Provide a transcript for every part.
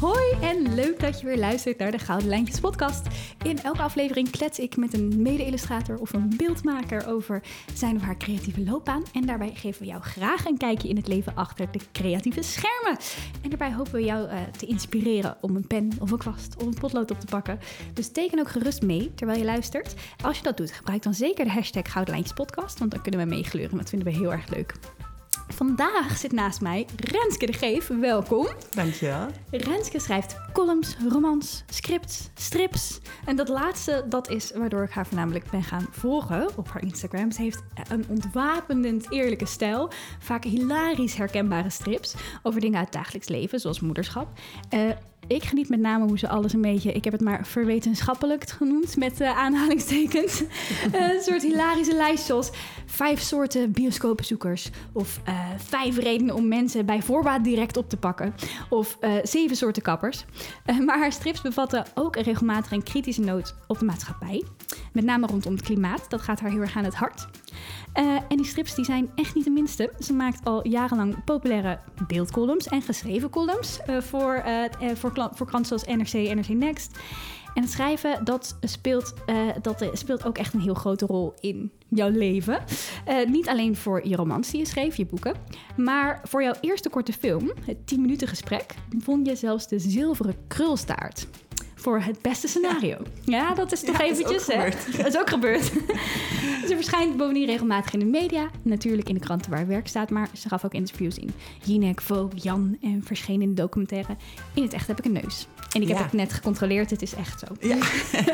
Hoi en leuk dat je weer luistert naar de Gouden Lijntjes podcast. In elke aflevering klets ik met een mede-illustrator of een beeldmaker over zijn of haar creatieve loopbaan. En daarbij geven we jou graag een kijkje in het leven achter de creatieve schermen. En daarbij hopen we jou uh, te inspireren om een pen of een kwast of een potlood op te pakken. Dus teken ook gerust mee terwijl je luistert. Als je dat doet, gebruik dan zeker de hashtag Gouden Lijntjes podcast, want dan kunnen we meegleuren. Dat vinden we heel erg leuk. Vandaag zit naast mij Renske de Geef. Welkom. Dankjewel. Renske schrijft columns, romans, scripts, strips. En dat laatste, dat is waardoor ik haar voornamelijk ben gaan volgen op haar Instagram. Ze heeft een ontwapenend eerlijke stijl. Vaak hilarisch herkenbare strips over dingen uit het dagelijks leven, zoals moederschap. Uh, ik geniet met name hoe ze alles een beetje, ik heb het maar verwetenschappelijk genoemd met uh, aanhalingstekens. uh, een soort hilarische lijst zoals vijf soorten bioscoopbezoekers. Of uh, vijf redenen om mensen bij voorbaat direct op te pakken. Of zeven soorten kappers. maar haar strips bevatten ook regelmatig een kritische noot op de maatschappij. Met name rondom het klimaat. Dat gaat haar heel erg aan het hart. Uh, en die strips die zijn echt niet de minste. Ze maakt al jarenlang populaire beeldcolumns en geschreven columns uh, voor, uh, voor, voor kranten zoals NRC, NRC Next. En het schrijven, dat speelt, dat speelt ook echt een heel grote rol in jouw leven. niet alleen voor je romans die je schreef, je boeken, maar voor jouw eerste korte film, het 10 minuten gesprek, vond je zelfs de zilveren krulstaart voor het beste scenario. Ja, dat is toch ja, eventjes, dat is hè? Dat is ook gebeurd. ze verschijnt bovendien regelmatig in de media. Natuurlijk in de kranten waar werk staat, maar ze gaf ook interviews in Jinek, Vogue, Jan en verscheen in de documentaire In het echt heb ik een neus. En ik heb het net gecontroleerd, het is echt zo. Ja.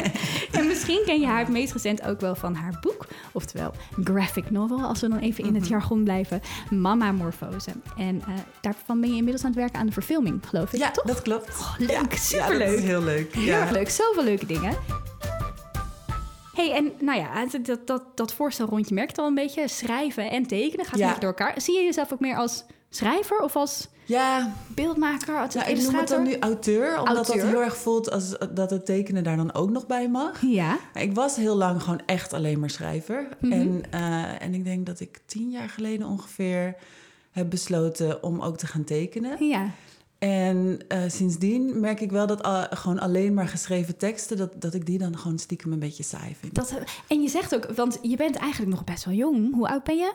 en misschien ken je haar het meest recent ook wel van haar boek, oftewel graphic novel, als we dan even in het mhm. jargon blijven, Mama Morfose. En uh, daarvan ben je inmiddels aan het werken aan de verfilming, geloof ik, ja, toch? dat klopt. Oh, leuk, superleuk. Ja, dat is heel leuk. Heel erg leuk, zoveel leuke dingen. hey, en nou ja, dat, dat, dat voorstelrondje merkt al een beetje. Schrijven en tekenen gaat ja. door elkaar. Zie je jezelf ook meer als schrijver of als ja. beeldmaker, als nou, Ik noem het dan nu auteur, omdat auteur. dat heel erg voelt als dat het tekenen daar dan ook nog bij mag. Ja. Ik was heel lang gewoon echt alleen maar schrijver. Mm -hmm. en, uh, en ik denk dat ik tien jaar geleden ongeveer heb besloten om ook te gaan tekenen. Ja. En uh, sindsdien merk ik wel dat gewoon alleen maar geschreven teksten, dat, dat ik die dan gewoon stiekem een beetje saai vind. Dat, en je zegt ook, want je bent eigenlijk nog best wel jong. Hoe oud ben je?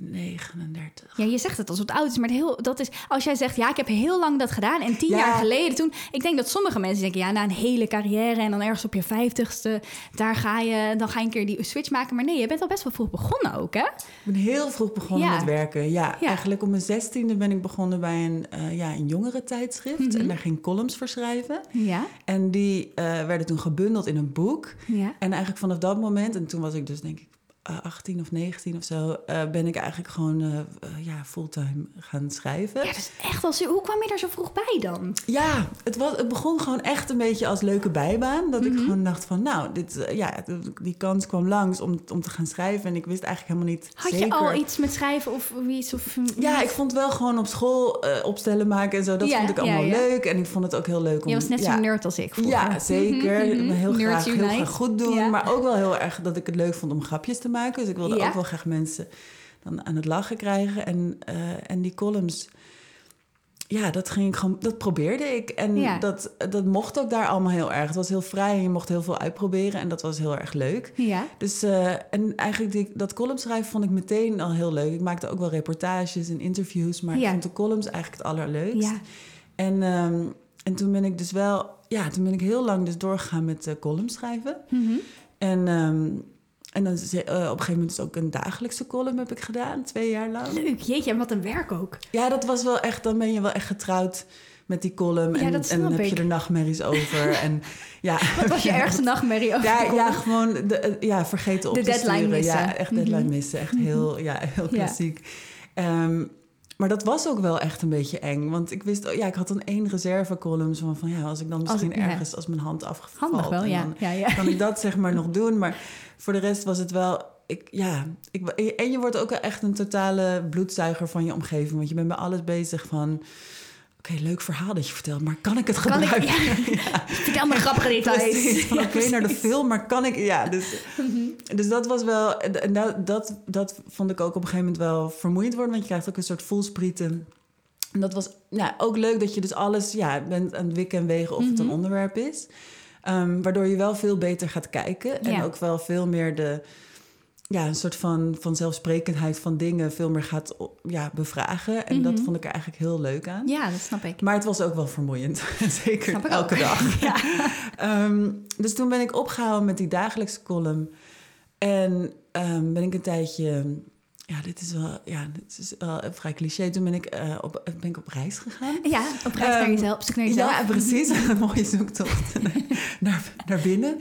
39. Ja, je zegt het als het oud is, maar heel, dat is, als jij zegt, ja, ik heb heel lang dat gedaan en tien jaar geleden toen, ik denk dat sommige mensen denken, ja, na een hele carrière en dan ergens op je vijftigste, daar ga je, dan ga je een keer die switch maken. Maar nee, je bent al best wel vroeg begonnen ook, hè? Ik ben heel vroeg begonnen met werken. Ja, eigenlijk om mijn zestiende ben ik begonnen bij een, uh, ja, een jongere tijdschrift mm -hmm. en daar ging columns voor schrijven. Ja. En die uh, werden toen gebundeld in een boek. Ja. En eigenlijk vanaf dat moment, en toen was ik dus denk ik 18 of 19 of zo, uh, ben ik eigenlijk gewoon uh, uh, ja, fulltime gaan schrijven. Ja, dus echt als, hoe kwam je daar zo vroeg bij dan? Ja, het, was, het begon gewoon echt een beetje als leuke bijbaan. Dat mm -hmm. ik gewoon dacht van, nou, dit, ja, die kans kwam langs om, om te gaan schrijven. En ik wist eigenlijk helemaal niet Had zeker. je al iets met schrijven of iets? Of, ja, ik vond wel gewoon op school opstellen maken en zo. Dat ja, vond ik allemaal ja, ja. leuk. En ik vond het ook heel leuk om... Je was net zo'n nerd als ik vroeger. Ja, zeker. Mm -hmm. Heel, graag, heel graag goed doen. Maar ook wel heel erg dat ik het leuk vond om grapjes te maken. Dus ik wilde ja. ook wel graag mensen dan aan het lachen krijgen. En, uh, en die columns, ja, dat ging ik gewoon, dat probeerde ik. En ja. dat, dat mocht ook daar allemaal heel erg. Het was heel vrij en je mocht heel veel uitproberen. En dat was heel erg leuk. Ja. Dus, uh, en eigenlijk die, dat columnschrijven vond ik meteen al heel leuk. Ik maakte ook wel reportages en interviews. Maar ja. ik vond de columns eigenlijk het allerleukst. Ja. En, um, en toen ben ik dus wel... Ja, toen ben ik heel lang dus doorgegaan met uh, columns schrijven. Mm -hmm. En... Um, en dan uh, op een gegeven moment is ook een dagelijkse column heb ik gedaan, twee jaar lang. Leuk, jeetje, en wat een werk ook. Ja, dat was wel echt, dan ben je wel echt getrouwd met die column. Ja, en, en dan heb je er nachtmerries over. en, ja, wat was je ergste nachtmerrie over? Ja, ja gewoon de, ja, vergeten op de te deadline sturen. missen. Ja, echt deadline mm -hmm. missen. Echt heel, ja, heel klassiek. Ja. Um, maar dat was ook wel echt een beetje eng. Want ik wist, ja, ik had dan één reservecolumn. Van, van ja, als ik dan misschien als ergens, ja. als mijn hand afvalt. Handig wel, ja. Dan, ja, ja. kan ik dat zeg maar nog doen. Maar voor de rest was het wel ik, ja, ik, en je wordt ook echt een totale bloedzuiger van je omgeving. Want je bent bij alles bezig van... Oké, okay, leuk verhaal dat je vertelt, maar kan ik het kan gebruiken? Ik, ja. ja. Vertel me grappige details. Van, oké, naar de film, maar kan ik... Ja, dus, mm -hmm. dus dat was wel... En dat, dat, dat vond ik ook op een gegeven moment wel vermoeiend worden. Want je krijgt ook een soort voelsprieten En dat was nou, ook leuk dat je dus alles ja, bent aan het wikken en wegen of het een mhm. onderwerp is. Um, waardoor je wel veel beter gaat kijken. En ook wel veel meer de ja, een soort van, van zelfsprekendheid van dingen veel meer gaat ja, bevragen. En dat mhm. vond ik er eigenlijk heel leuk aan. Ja, dat snap ik. Maar het was ook wel vermoeiend. Zeker elke dag. ja. Ehm, dus toen ben ik opgehouden met die dagelijkse column. En um, ben ik een tijdje... Ja, dit is wel, ja, dit is wel vrij cliché. Toen ben ik, uh, op, ben ik op reis gegaan. Ja, op reis um, naar jezelf, zoek naar jezelf. Ja, precies. een mooie zoektocht naar, naar binnen.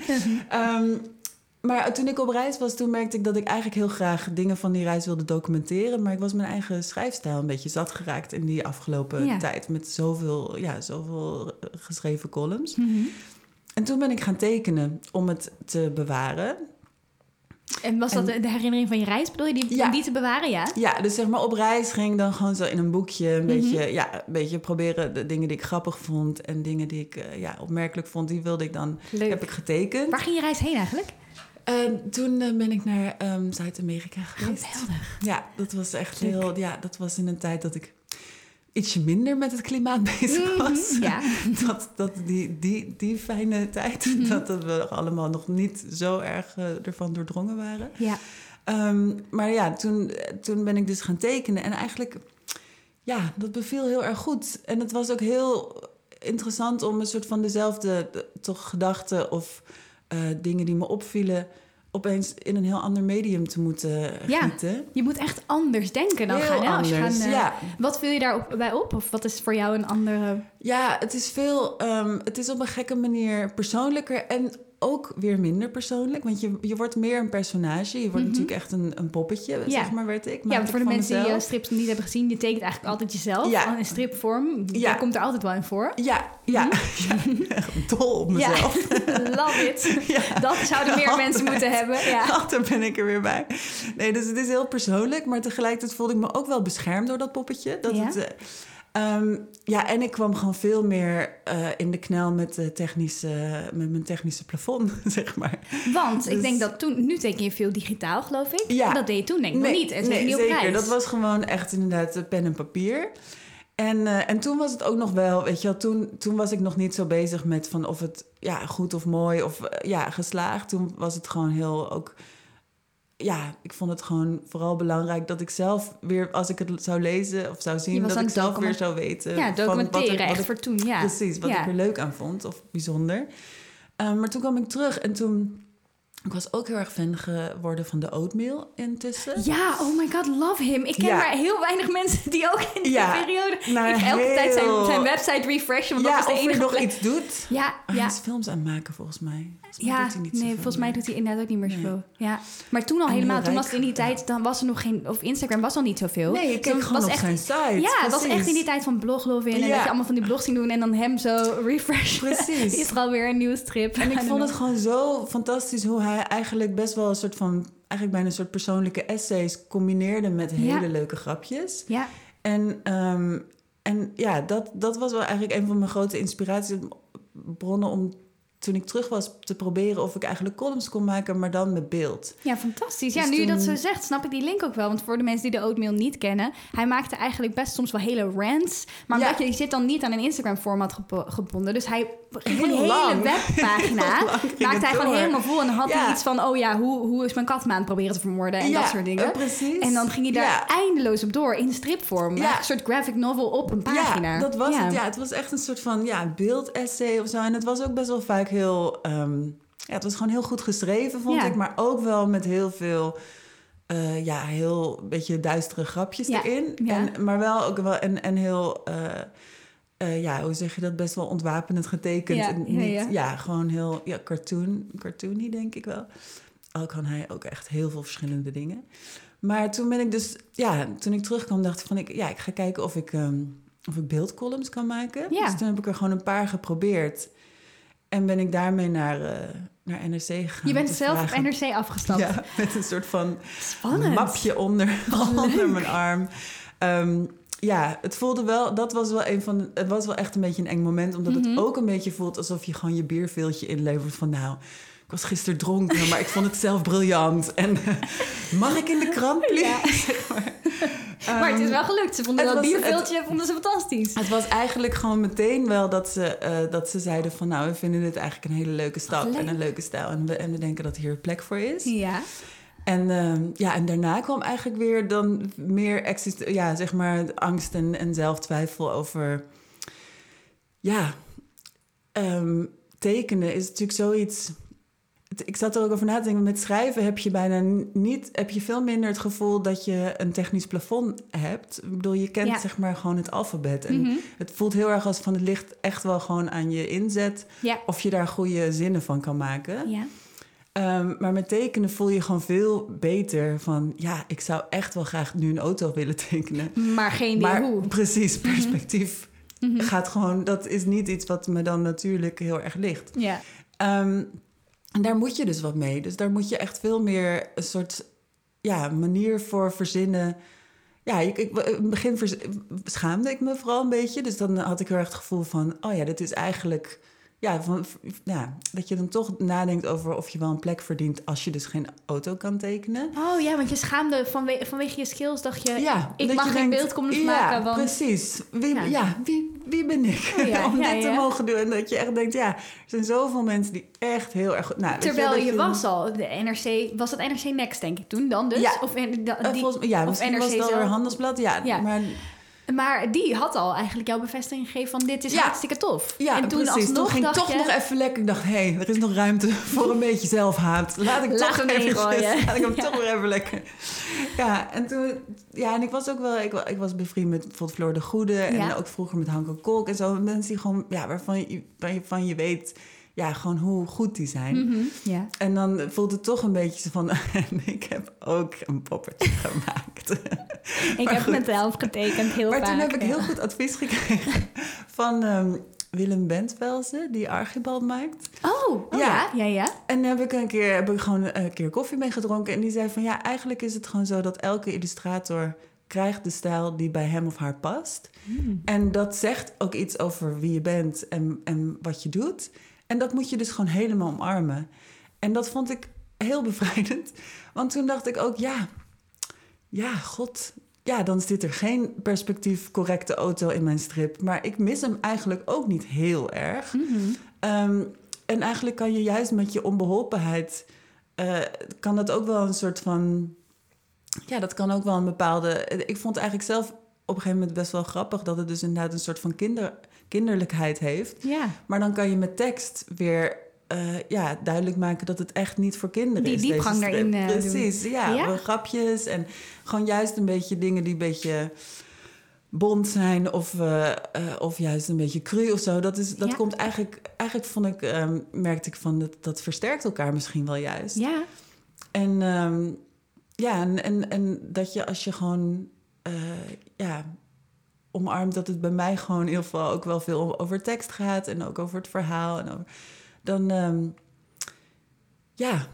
Maar toen ik op reis was, toen merkte ik dat ik eigenlijk heel graag dingen van die reis wilde documenteren. Maar ik was mijn eigen schrijfstijl een beetje zat geraakt in die afgelopen tijd. Met zoveel, ja, zoveel eh, geschreven columns. Mhm. En toen ben ik gaan tekenen om het te bewaren. En was dat de herinnering van je reis, bedoel je, die, die te bewaren, ja? Ja, dus zeg maar op reis ging ik dan gewoon zo in een boekje... een, mhm. beetje, ja, een beetje proberen de dingen die ik grappig vond... en dingen die ik uh, ja, opmerkelijk vond, die wilde ik dan... Leuk. heb ik getekend. Waar ging je reis heen eigenlijk? Uh, toen uh, ben ik naar um, Zuid-Amerika geweest. Geweldig. Ja, dat was echt heel... Ja, dat was in een tijd dat ik ietsje minder met het klimaat bezig mhm, was. Mm -hmm, ja. dat, dat die, die, die fijne tijd, mm -hmm. dat, we allemaal nog niet zo erg uh, ervan doordrongen waren. Ja. Um, maar ja, toen, toen ben ik dus gaan tekenen. En eigenlijk, ja, dat beviel heel erg goed. En het was ook heel interessant om een soort van dezelfde toch gedachten of uh, dingen die me opvielen opeens in een heel ander medium te moeten gieten. Ja, je moet echt anders denken dan gaan. Gaan, uh, ja. Wat viel je daarbij op? Of wat is voor jou een andere... Ja, het is veel... Um, het is op een gekke manier persoonlijker en ook weer minder persoonlijk. Want je, je wordt meer een personage. Je wordt mhm. natuurlijk echt een, een poppetje, ja. zeg maar, werd ik. Ja, voor de mensen die uh, strips niet hebben gezien... je tekent eigenlijk altijd jezelf ja. in stripvorm. Ja. Daar komt er altijd wel in voor. Ja, ja. Mm ja. Dol op mezelf. Love it. Dat zouden meer mensen moeten hebben. Ja. Daar ben ik er weer bij. Nee, dus het is heel persoonlijk. Maar tegelijkertijd voelde ik me ook wel beschermd door dat poppetje. Dat het... Uh, Um, ja, en ik kwam gewoon veel meer uh, in de knel met, de technische, met mijn technische plafond, zeg maar. Want dus... ik denk dat toen, nu teken je veel digitaal, geloof ik. Ja. Dat deed je toen denk ik nee, nog niet. En nee, niet zeker. Prijs. Dat was gewoon echt inderdaad pen en papier. En, uh, en toen was het ook nog wel, weet je wel, toen, toen was ik nog niet zo bezig met van of het ja, goed of mooi of ja, geslaagd. Toen was het gewoon heel ook ja, ik vond het gewoon vooral belangrijk dat ik zelf weer, als ik het zou lezen of zou zien, dat ik zelf weer zou weten. Ja, documenteren, van wat echt voor toen, ja. Precies, wat ik er leuk aan vond of bijzonder. Um, maar toen kwam ik terug en toen ik was ook heel erg fan geworden van de oatmeal intussen. Ja, oh my god, love him. Ik ken maar heel weinig mensen die ook in die ja, periode... Nou, ik elke tijd zijn, zijn website refreshen, want ja, dat is de enige... nog iets doet. Ja, oh, ja. Hij is films aan maken, volgens mij. Ja, niet nee, volgens mij doet hij inderdaad ook niet meer zoveel. Ja. Maar toen al helemaal, toen was het in die tijd... dan was er nog geen... of Instagram was al niet zoveel. Nee, ik keek gewoon was op echt, zijn site. Ja, het was echt in die tijd van bloglovin... en dat je allemaal van die blogs ging doen... en dan hem zo refreshen. Precies. is er alweer een nieuwe strip. En ik vond het gewoon zo fantastisch... hoe hij eigenlijk best wel een soort van, eigenlijk bijna een soort persoonlijke essays combineerde met hele leuke grapjes. Ja. En, um, en ja, dat, dat was wel eigenlijk een van mijn grote inspiratiebronnen om toen ik terug was te proberen of ik eigenlijk columns kon maken, maar dan met beeld. Ja, fantastisch. Ja, dus nu je dat zo zegt, snap ik die link ook wel. Want voor de mensen die de oatmeal niet kennen, hij maakte eigenlijk best soms wel hele rants. Maar ja. je, zit dan niet aan een Instagram-format gebonden. Dus hij ging een hele webpagina maakte hij gewoon helemaal vol. En had hij iets van, oh ja, hoe, hoe is mijn kat me aan het proberen te vermoorden en dat soort dingen. precies. En dan ging hij daar eindeloos op door in stripvorm. Een soort graphic novel op een pagina. Ja, dat was het. Ja, het was echt een soort van ja, beeldessay of zo. En het was ook best wel vaak heel... Um, ja, het was gewoon heel goed geschreven, vond ik. Maar ook wel met heel veel... Uh, ja, heel beetje duistere grapjes erin. En, maar wel ook wel en, en heel... Uh, uh, ja, hoe zeg je dat? Best wel ontwapenend getekend. Ja, en niet, ja, ja. gewoon heel ja, cartoon, cartoony, denk ik wel. Al kan hij ook echt heel veel verschillende dingen. Maar toen ben ik dus, ja, toen ik terugkwam, dacht ik van, ik, ja, ik ga kijken of ik, um, of ik beeldcolumns kan maken. Ja. Dus toen heb ik er gewoon een paar geprobeerd. En ben ik daarmee naar, uh, naar NRC gegaan. Je bent zelf op NRC afgestapt? Ja, met een soort van Spannend. mapje onder, onder mijn arm. Um, ja, het voelde wel, dat was wel een van, het was wel echt een beetje een eng moment, omdat het mhm. ook een beetje voelt alsof je gewoon je bierveeltje inlevert van nou, ik was gisteren dronken, maar ik vond het zelf briljant. En mag ik in de krant, please? Ja. Maar. het is wel gelukt. Ze vonden dat bierveeltje vonden ze fantastisch. Het was eigenlijk gewoon meteen wel dat ze, uh, dat ze zeiden van... nou, we vinden dit eigenlijk een hele leuke stap en een leuke stijl. En we, en we denken dat hier plek voor is. Ja. En, uh, ja, en daarna kwam eigenlijk weer dan meer ja, zeg maar angst en, en zelftwijfel over... Ja, um, tekenen is natuurlijk zoiets ik zat er ook over na te denken. Met schrijven heb je bijna niet, heb je veel minder het gevoel dat je een technisch plafond hebt. Ik bedoel, je kent zeg maar gewoon het alfabet. En mhm. het voelt heel erg als van het ligt echt wel gewoon aan je inzet. Of je daar goede zinnen van kan maken. Ja. Um, maar met tekenen voel je gewoon veel beter van... ja, ik zou echt wel graag nu een auto willen tekenen. Maar geen idee hoe. Precies, mhm. perspectief mm gaat gewoon... dat is niet iets wat me dan natuurlijk heel erg ligt. Ja. Um, en daar moet je dus wat mee. Dus daar moet je echt veel meer een soort ja, manier voor verzinnen. Ja, ik, ik, in het begin schaamde ik me vooral een beetje. Dus dan had ik heel erg het gevoel van... oh ja, dit is eigenlijk ja, van, ja, dat je dan toch nadenkt over of je wel een plek verdient als je dus geen auto kan tekenen. Oh ja, want je schaamde vanwege, vanwege je skills, dacht je, ja, ik mag geen beeldkomst maken. Want... precies. Wie, ja. ja. wie, wie ben ik oh, om dit te mogen doen? En dat je echt denkt, ja, er zijn zoveel mensen die echt heel erg goed... Nou, Terwijl je, je, was al, de NRC, was het NRC Next denk ik toen dan dus? Ja, of, die, uh, volgens, ja of NRC was het al Handelsblad. Ja, maar maar die had al eigenlijk jouw bevestiging gegeven van dit is hartstikke tof. Ja, en toen precies. Toen ging toch nog even lekker. Ik dacht, hé, hey, er is nog ruimte voor een beetje zelfhaat. Laat ik toch even Laat ik hem toch weer even lekker. Ja, en toen... Ja, en ik was ook wel... Ik, ik was bevriend met bijvoorbeeld Floor de Goede. En ook vroeger met Hanko Kolk en zo. Mensen die gewoon... Ja, waarvan je, waarvan je weet ja, gewoon hoe goed die zijn. Mhm. En dan voelt het toch een beetje van... ik heb ook een poppetje gemaakt. ik heb goed. mezelf getekend, heel maar vaak. Maar toen heb ik heel goed advies gekregen van... Um, Willem Bentvelsen, die Archibald maakt. Oh, oh ja. ja. ja, En heb ik een keer heb ik gewoon een keer koffie mee gedronken. En die zei van ja, eigenlijk is het gewoon zo dat elke illustrator krijgt de stijl die bij hem of haar past. Hmm. En dat zegt ook iets over wie je bent en, en wat je doet. En dat moet je dus gewoon helemaal omarmen. En dat vond ik heel bevrijdend. Want toen dacht ik ook, ja, ja, god. Ja, dan zit er geen perspectief correcte auto in mijn strip. Maar ik mis hem eigenlijk ook niet heel erg. Mhm. Ehm, en eigenlijk kan je juist met je onbeholpenheid... Uh, kan dat ook wel een soort van... Ja, dat kan ook wel een bepaalde... Ik vond eigenlijk zelf op een gegeven moment best wel grappig... dat het dus inderdaad een soort van kinder kinderlijkheid heeft. Ja. Maar dan kan je met tekst weer uh, ja, duidelijk maken dat het echt niet voor kinderen Die is. Die diepgang daarin uh, Precies, ja, ja. Grapjes en gewoon juist een beetje dingen die een beetje bond zijn of, uh, of juist een beetje cru of zo. Dat, is, dat komt eigenlijk, eigenlijk vond ik, um, merkte ik van, dat, dat versterkt elkaar misschien wel juist. Ja. En um, ja, en, en, en dat je als je gewoon, ja, omarmt dat het bij mij gewoon in ieder geval ook wel veel over tekst gaat en ook over het verhaal. En over, dan, um, ja,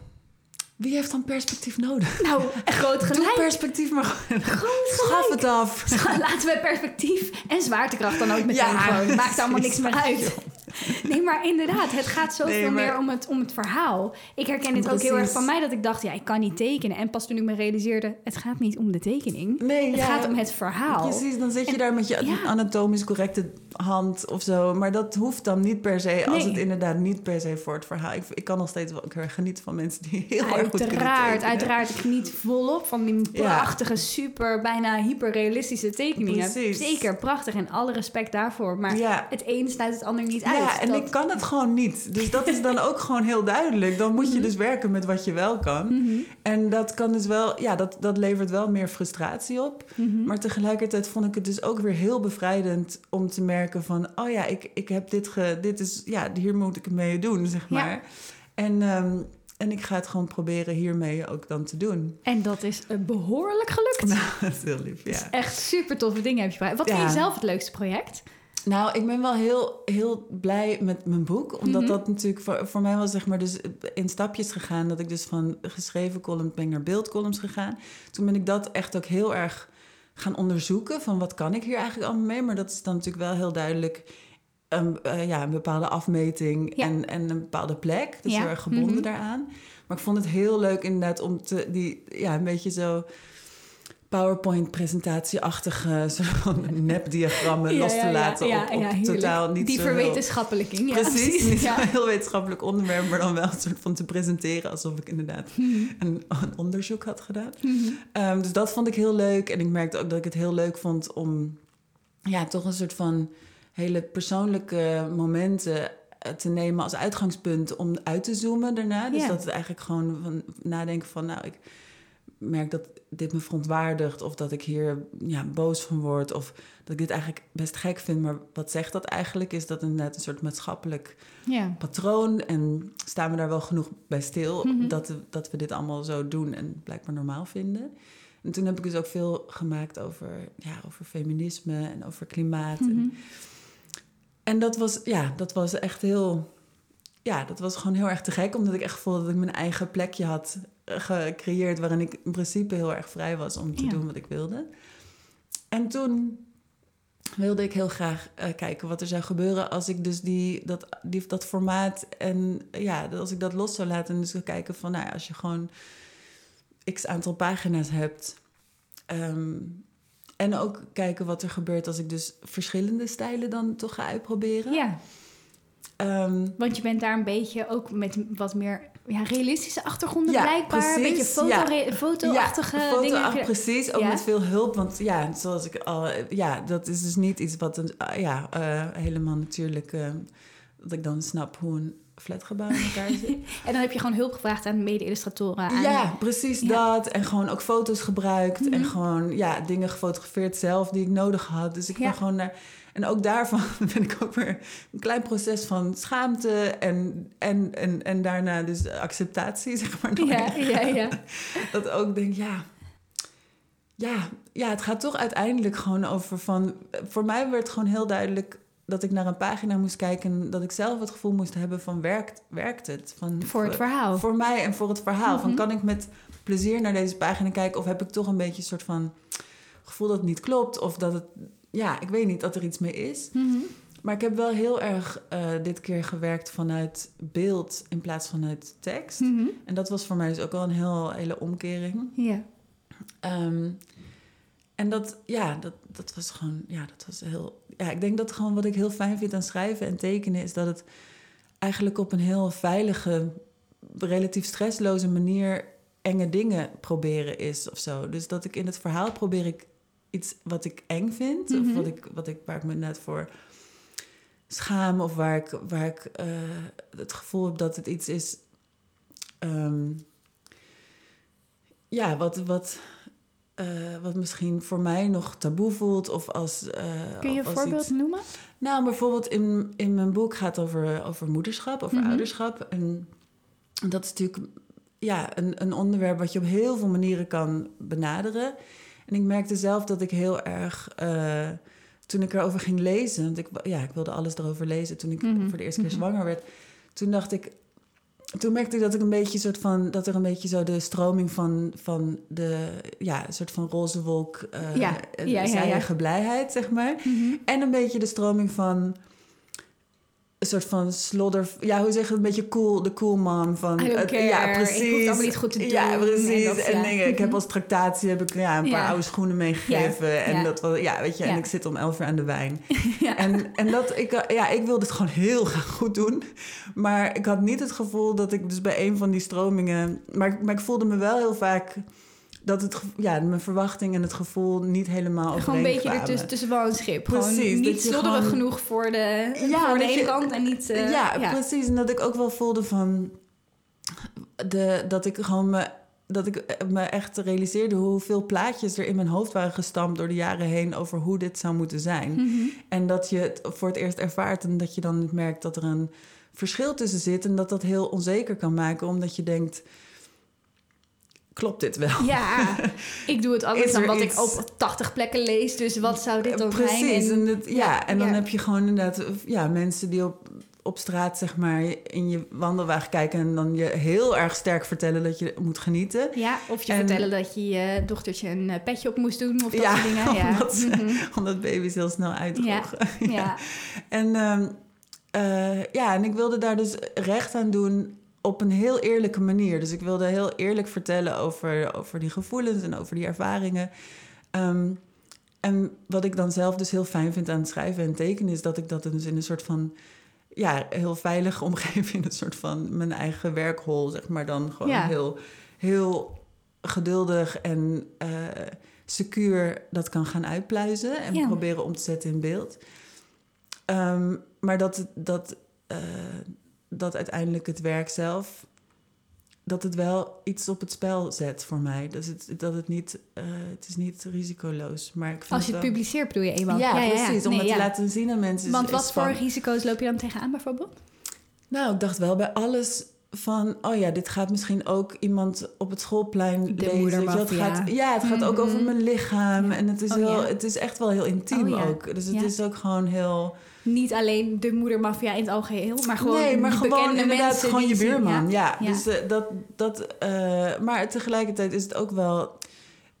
wie heeft dan perspectief nodig? Nou, groot gelijk. Doe perspectief maar gewoon. Schaf het af. Laten we perspectief en zwaartekracht dan ook meteen ja, gewoon. Maakt allemaal niks meer uit. Nee, maar inderdaad, het gaat zoveel meer om het, om het verhaal. Ik herken dit ook heel erg van mij, dat ik dacht, ja, ik kan niet tekenen. En pas toen ik me realiseerde, het gaat niet om de tekening. Nee, het gaat om het verhaal. Precies, dan zit je daar met je anatomisch correcte hand of zo. Maar dat hoeft dan niet per se, als het inderdaad niet per se voor het verhaal. Ik, ik kan nog steeds wel genieten van mensen die heel erg goed Uiteraard, uiteraard. Ik geniet volop van die prachtige, super, bijna hyperrealistische tekeningen. Precies. Zeker, prachtig en alle respect daarvoor. Maar het een sluit het ander niet uit. Ja, en ik kan het gewoon niet. Dus dat is dan ook gewoon heel duidelijk. Dan moet je mhm. dus werken met wat je wel kan. Mhm. En dat kan dus wel, ja, dat, dat levert wel meer frustratie op. Mhm. Maar tegelijkertijd vond ik het dus ook weer heel bevrijdend om te merken van, oh ja, ik, ik heb dit ge, dit is, ja, hier moet ik mee doen, zeg maar. En, um, en ik ga het gewoon proberen hiermee ook dan te doen. En dat is behoorlijk gelukt. Nou, dat is heel lief, ja. echt super toffe dingen heb je bij. Wat vind je zelf het leukste project? Nou, ik ben wel heel, heel blij met mijn boek. Omdat mhm. dat natuurlijk voor, voor mij was zeg maar dus in stapjes gegaan. Dat ik dus van geschreven column ben naar beeldcolumns gegaan. Toen ben ik dat echt ook heel erg gaan onderzoeken. Van wat kan ik hier eigenlijk allemaal mee? Maar dat is dan natuurlijk wel heel duidelijk een, uh, ja, een bepaalde afmeting en, en een bepaalde plek. Dus heel erg gebonden mhm. daaraan. Maar ik vond het heel leuk inderdaad om te, die, ja, een beetje zo PowerPoint-presentatieachtige soort van nepdiagrammen los te laten ja, op, op totaal niet Die verwetenschappelijking, ja. Precies, niet een heel wetenschappelijk onderwerp, maar dan wel een soort van te presenteren alsof ik inderdaad mhm. een, een, onderzoek had gedaan. Mhm. Ehm, dus dat vond ik heel leuk en ik merkte ook dat ik het heel leuk vond om ja, toch een soort van hele persoonlijke momenten eh, te nemen als uitgangspunt om uit te zoomen daarna. Dus dat het eigenlijk gewoon van nadenken van, nou, ik merk dat dit me verontwaardigt of dat ik hier ja, boos van word of dat ik dit eigenlijk best gek vind. Maar wat zegt dat eigenlijk? Is dat inderdaad een soort maatschappelijk ja. patroon en staan we daar wel genoeg bij stil mhm. dat, dat we dit allemaal zo doen en blijkbaar normaal vinden? En toen heb ik dus ook veel gemaakt over, ja, over feminisme en over klimaat. en, mhm. en dat was, ja, dat was echt heel ja, dat was gewoon heel erg te gek, omdat ik echt voelde dat ik mijn eigen plekje had gecreëerd waarin ik in principe heel erg vrij was om te doen wat ik wilde. En toen wilde ik heel graag uh, kijken wat er zou gebeuren als ik dus die, dat, die, dat formaat en ja, als ik dat los zou laten en dus kijken van, nou ja, als je gewoon x aantal pagina's hebt. Ehm, en ook kijken wat er gebeurt als ik dus verschillende stijlen dan toch ga uitproberen. Ja. Um, Want je bent daar een beetje ook met wat meer ja, realistische achtergronden ja, blijkbaar. Een beetje foto, ja. fotoachtige ja, foto dingen. precies, ook met veel hulp. Want ja, zoals ik al... Ja, dat is dus niet iets wat een, ja, uh, helemaal natuurlijk... Uh, dat ik dan snap hoe een flatgebouw in elkaar zit. en dan heb je gewoon hulp gevraagd aan mede-illustratoren. Ja, precies dat. En gewoon ook foto's gebruikt. En mhm. gewoon ja, dingen gefotografeerd zelf die ik nodig had. Dus ik ben gewoon naar en ook daarvan ben ik ook weer een klein proces van schaamte en, en, en, en daarna dus acceptatie, zeg maar. Ja, ja, ja. Dat ook denk, ja, ja, ja, het gaat toch uiteindelijk gewoon over van... Voor mij werd gewoon heel duidelijk dat ik naar een pagina moest kijken... en dat ik zelf het gevoel moest hebben van werkt, werkt het? Van, voor het verhaal. Voor mij en voor het verhaal. Van mhm. kan ik met plezier naar deze pagina kijken... of heb ik toch een beetje een soort van gevoel dat het niet klopt... of dat het ja, ik weet niet dat er iets mee is. Mhm. Maar ik heb wel heel erg uh, dit keer gewerkt vanuit beeld in plaats van uit tekst. Mhm. En dat was voor mij dus ook wel een heel, hele omkering. Ja. Ehm, en dat, ja, dat, dat was gewoon, ja, dat was heel... Ja, ik denk dat gewoon wat ik heel fijn vind aan schrijven en tekenen... is dat het eigenlijk op een heel veilige, relatief stressloze manier... enge dingen proberen is of zo. Dus dat ik in het verhaal probeer ik iets wat ik eng vind, of mhm. wat ik, wat ik, waar ik me net voor schaam, of waar ik, waar ik uh, het gevoel heb dat het iets is. Um, ja, wat, wat, uh, wat misschien voor mij nog taboe voelt. Of als, uh, Kun je een voorbeeld iets... noemen? Nou, bijvoorbeeld in, in mijn boek gaat over, over moederschap, over mm ouderschap. En dat is natuurlijk ja, een, een onderwerp wat je op heel veel manieren kan benaderen. En ik merkte zelf dat ik heel erg, uh, toen ik erover ging lezen, want ik, ja, ik wilde alles erover lezen toen ik mhm. voor de eerste keer mhm. zwanger werd. Toen dacht ik, toen merkte ik dat ik een beetje soort van, dat er een beetje zo de stroming van, van de, ja, een soort van roze wolk, uh, ja. ja, ja, ja, blijheid, zeg maar. Mhm. En een beetje de stroming van een soort van slodder... Ja, hoe zeg je het? Een beetje cool, de cool mom van... Het, ja, precies. Ik hoef allemaal niet goed te doen. Ja, precies. En, en dingen, ik heb mhm. als tractatie heb ik ja, een paar oude schoenen meegegeven. En dat was, ja, weet je, en ik zit om elf uur aan de wijn. En, en dat, ik, ja, ik wilde het gewoon heel graag goed doen. Maar ik had niet het gevoel dat ik dus bij een van die stromingen... Maar, maar ik voelde me wel heel vaak dat het, ja, mijn verwachting en het gevoel niet helemaal Gewoon een beetje ertussen tussen wel een schip. Precies. niet slodderig genoeg voor de, ja, voor de ene kant en niet... Uh, ja, precies. En dat ik ook wel voelde van... De, dat ik gewoon me dat ik me echt realiseerde hoeveel plaatjes er in mijn hoofd waren gestampt door de jaren heen over hoe dit zou moeten zijn. Mhm. En dat je het voor het eerst ervaart en dat je dan merkt dat er een verschil tussen zit en dat dat heel onzeker kan maken, omdat je denkt klopt dit wel? Ja, ik doe het anders dan wat ik op 80 plekken lees. Dus wat zou dit dan zijn? Precies. En, het, ja, en dan heb je gewoon inderdaad ja, mensen die op, op straat zeg maar in je wandelwagen kijken... en dan je heel erg sterk vertellen dat je moet genieten. Ja, of je vertellen dat je je dochtertje een eh, petje op moest doen of dat soort dingen. Ja, omdat, mm omdat baby's heel snel uitdrogen. Ja, ja. En, um, uh, ja, en ik wilde daar dus recht aan doen op een heel eerlijke manier. Dus ik wilde heel eerlijk vertellen over, over die gevoelens en over die ervaringen. Ehm, en wat ik dan zelf dus heel fijn vind aan het schrijven en tekenen, is dat ik dat dus in een soort van ja, heel veilige omgeving, in een soort van mijn eigen werkhol, zeg maar, dan gewoon heel, heel geduldig en uh, secuur dat kan gaan uitpluizen en proberen om te zetten in beeld. Ehm, maar dat, dat, uh, dat uiteindelijk het werk zelf dat het wel iets op het spel zet voor mij. Dus het, dat het niet, uh, het is niet risicoloos. Maar ik vind Als je het, publiceert bedoel je eenmaal? Ja, ja, precies. om het te laten zien aan mensen. Want wat voor risico's loop je dan tegenaan bijvoorbeeld? Nou, ik dacht wel bij alles van... oh ja, dit gaat misschien ook iemand op het schoolplein De lezen. Het gaat, ja, het gaat ook over mhm. mijn lichaam. En het is, oh, heel, het is echt wel heel intiem oh ook. Dus het is ook gewoon heel niet alleen de moedermafia in het algeheel, maar gewoon nee, maar gewoon inderdaad gewoon je buurman. ja. dus uh, dat, dat, uh, maar tegelijkertijd is het ook wel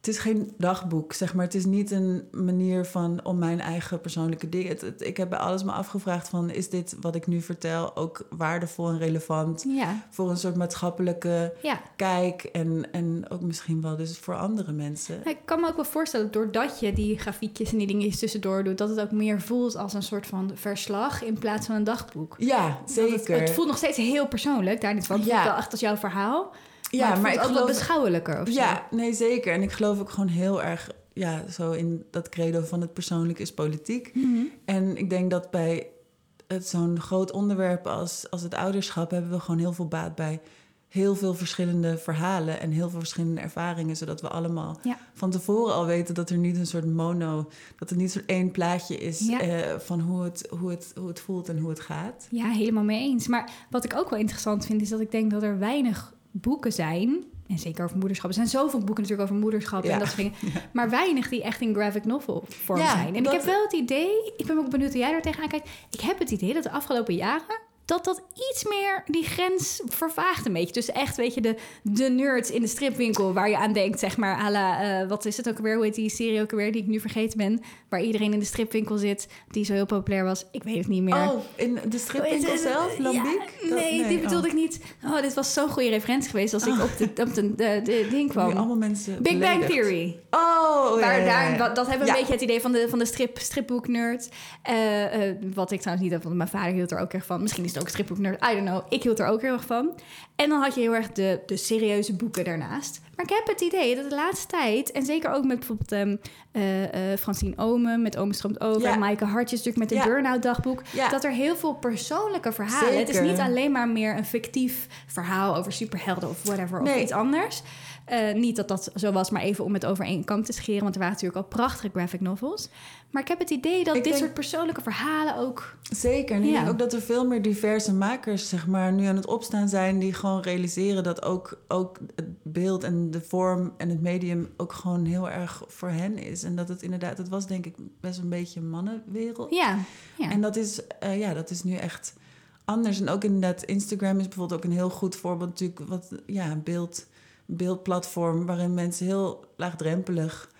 het is geen dagboek, zeg maar. Het is niet een manier van om mijn eigen persoonlijke dingen. ik heb bij alles me afgevraagd van... is dit wat ik nu vertel ook waardevol en relevant... Ja. voor een soort maatschappelijke ja. kijk... En, en ook misschien wel dus voor andere mensen. Ik kan me ook wel voorstellen, doordat je die grafiekjes en die dingetjes tussendoor doet... dat het ook meer voelt als een soort van verslag in plaats van een dagboek. Ja, zeker. Het, voelt nog steeds heel persoonlijk, daar niet van. Het ja. voelt wel echt als jouw verhaal... Ja, maar, ik ook wel beschouwelijker of Ja, nee, zeker. En ik geloof ook gewoon heel erg ja, zo in dat credo van het persoonlijk is politiek. Mhm. En ik denk dat bij zo'n groot onderwerp als, als het ouderschap hebben we gewoon heel veel baat bij heel veel verschillende verhalen en heel veel verschillende ervaringen, zodat we allemaal van tevoren al weten dat er niet een soort mono, dat er niet zo'n één plaatje is eh, van hoe het, hoe, het, hoe het voelt en hoe het gaat. Ja, helemaal mee eens. Maar wat ik ook wel interessant vind, is dat ik denk dat er weinig boeken zijn. En zeker over moederschap. Er zijn zoveel boeken natuurlijk over moederschap en dat soort dingen. Maar weinig die echt in graphic novel vorm zijn. En ik heb wel het idee, ik ben ook benieuwd hoe jij daar tegenaan kijkt. Ik heb het idee dat de afgelopen jaren dat dat iets meer die grens vervaagt een beetje. Dus echt, weet je, de, de nerds in de stripwinkel waar je aan denkt, zeg maar, à la, uh, wat is het ook alweer, hoe heet die serie ook alweer, die ik nu vergeten ben, waar iedereen in de stripwinkel zit, die zo heel populair was. Ik weet het niet meer. Oh, in de stripwinkel zelf, Lambiek? nee, die bedoelde oh. ik niet. Oh, dit was zo'n goede referentie geweest als ik oh. op de, op de, de, de ding kwam. allemaal mensen Big Bang Theory. Oh, waar, ja, daar, Dat hebben we een beetje het idee van de, van de strip, stripboek nerd. Uh, uh, wat ik trouwens niet heb, want mijn vader hield er ook erg van. Misschien is het ook stripboek nerd. I don't know. Ik hield er ook heel erg van. En dan had je heel erg de, de serieuze boeken daarnaast. Maar ik heb het idee dat de laatste tijd, en zeker ook met bijvoorbeeld um, uh, uh, Francine Omen, met Omen stroomt over, ja. Maaike Hartjes natuurlijk met het Burnout dagboek, dat er heel veel persoonlijke verhalen. Het is niet alleen maar meer een fictief verhaal over superhelden of whatever of iets anders. Uh, niet dat dat zo was, maar even om het over één te scheren. Want er waren natuurlijk al prachtige graphic novels. Maar ik heb het idee dat dit soort persoonlijke verhalen ook... Zeker. En ik denk ook dat er veel meer diverse makers zeg maar, nu aan het opstaan zijn... die gewoon realiseren dat ook, ook het beeld en de vorm en het medium... ook gewoon heel erg voor hen is. En dat het inderdaad... Het was denk ik best een beetje een mannenwereld. Ja. ja. En dat is, uh, ja, dat is nu echt anders. En ook inderdaad, Instagram is bijvoorbeeld ook een heel goed voorbeeld... natuurlijk wat ja, beeld beeldplatform waarin mensen heel laagdrempelig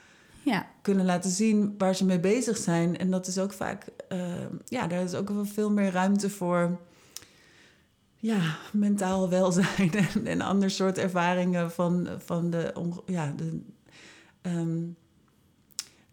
ja. kunnen laten zien waar ze mee bezig zijn. En dat is ook vaak, uh, ja, daar is ook wel veel meer ruimte voor ja, mentaal welzijn en, en ander soort ervaringen van, van de, ja, de um,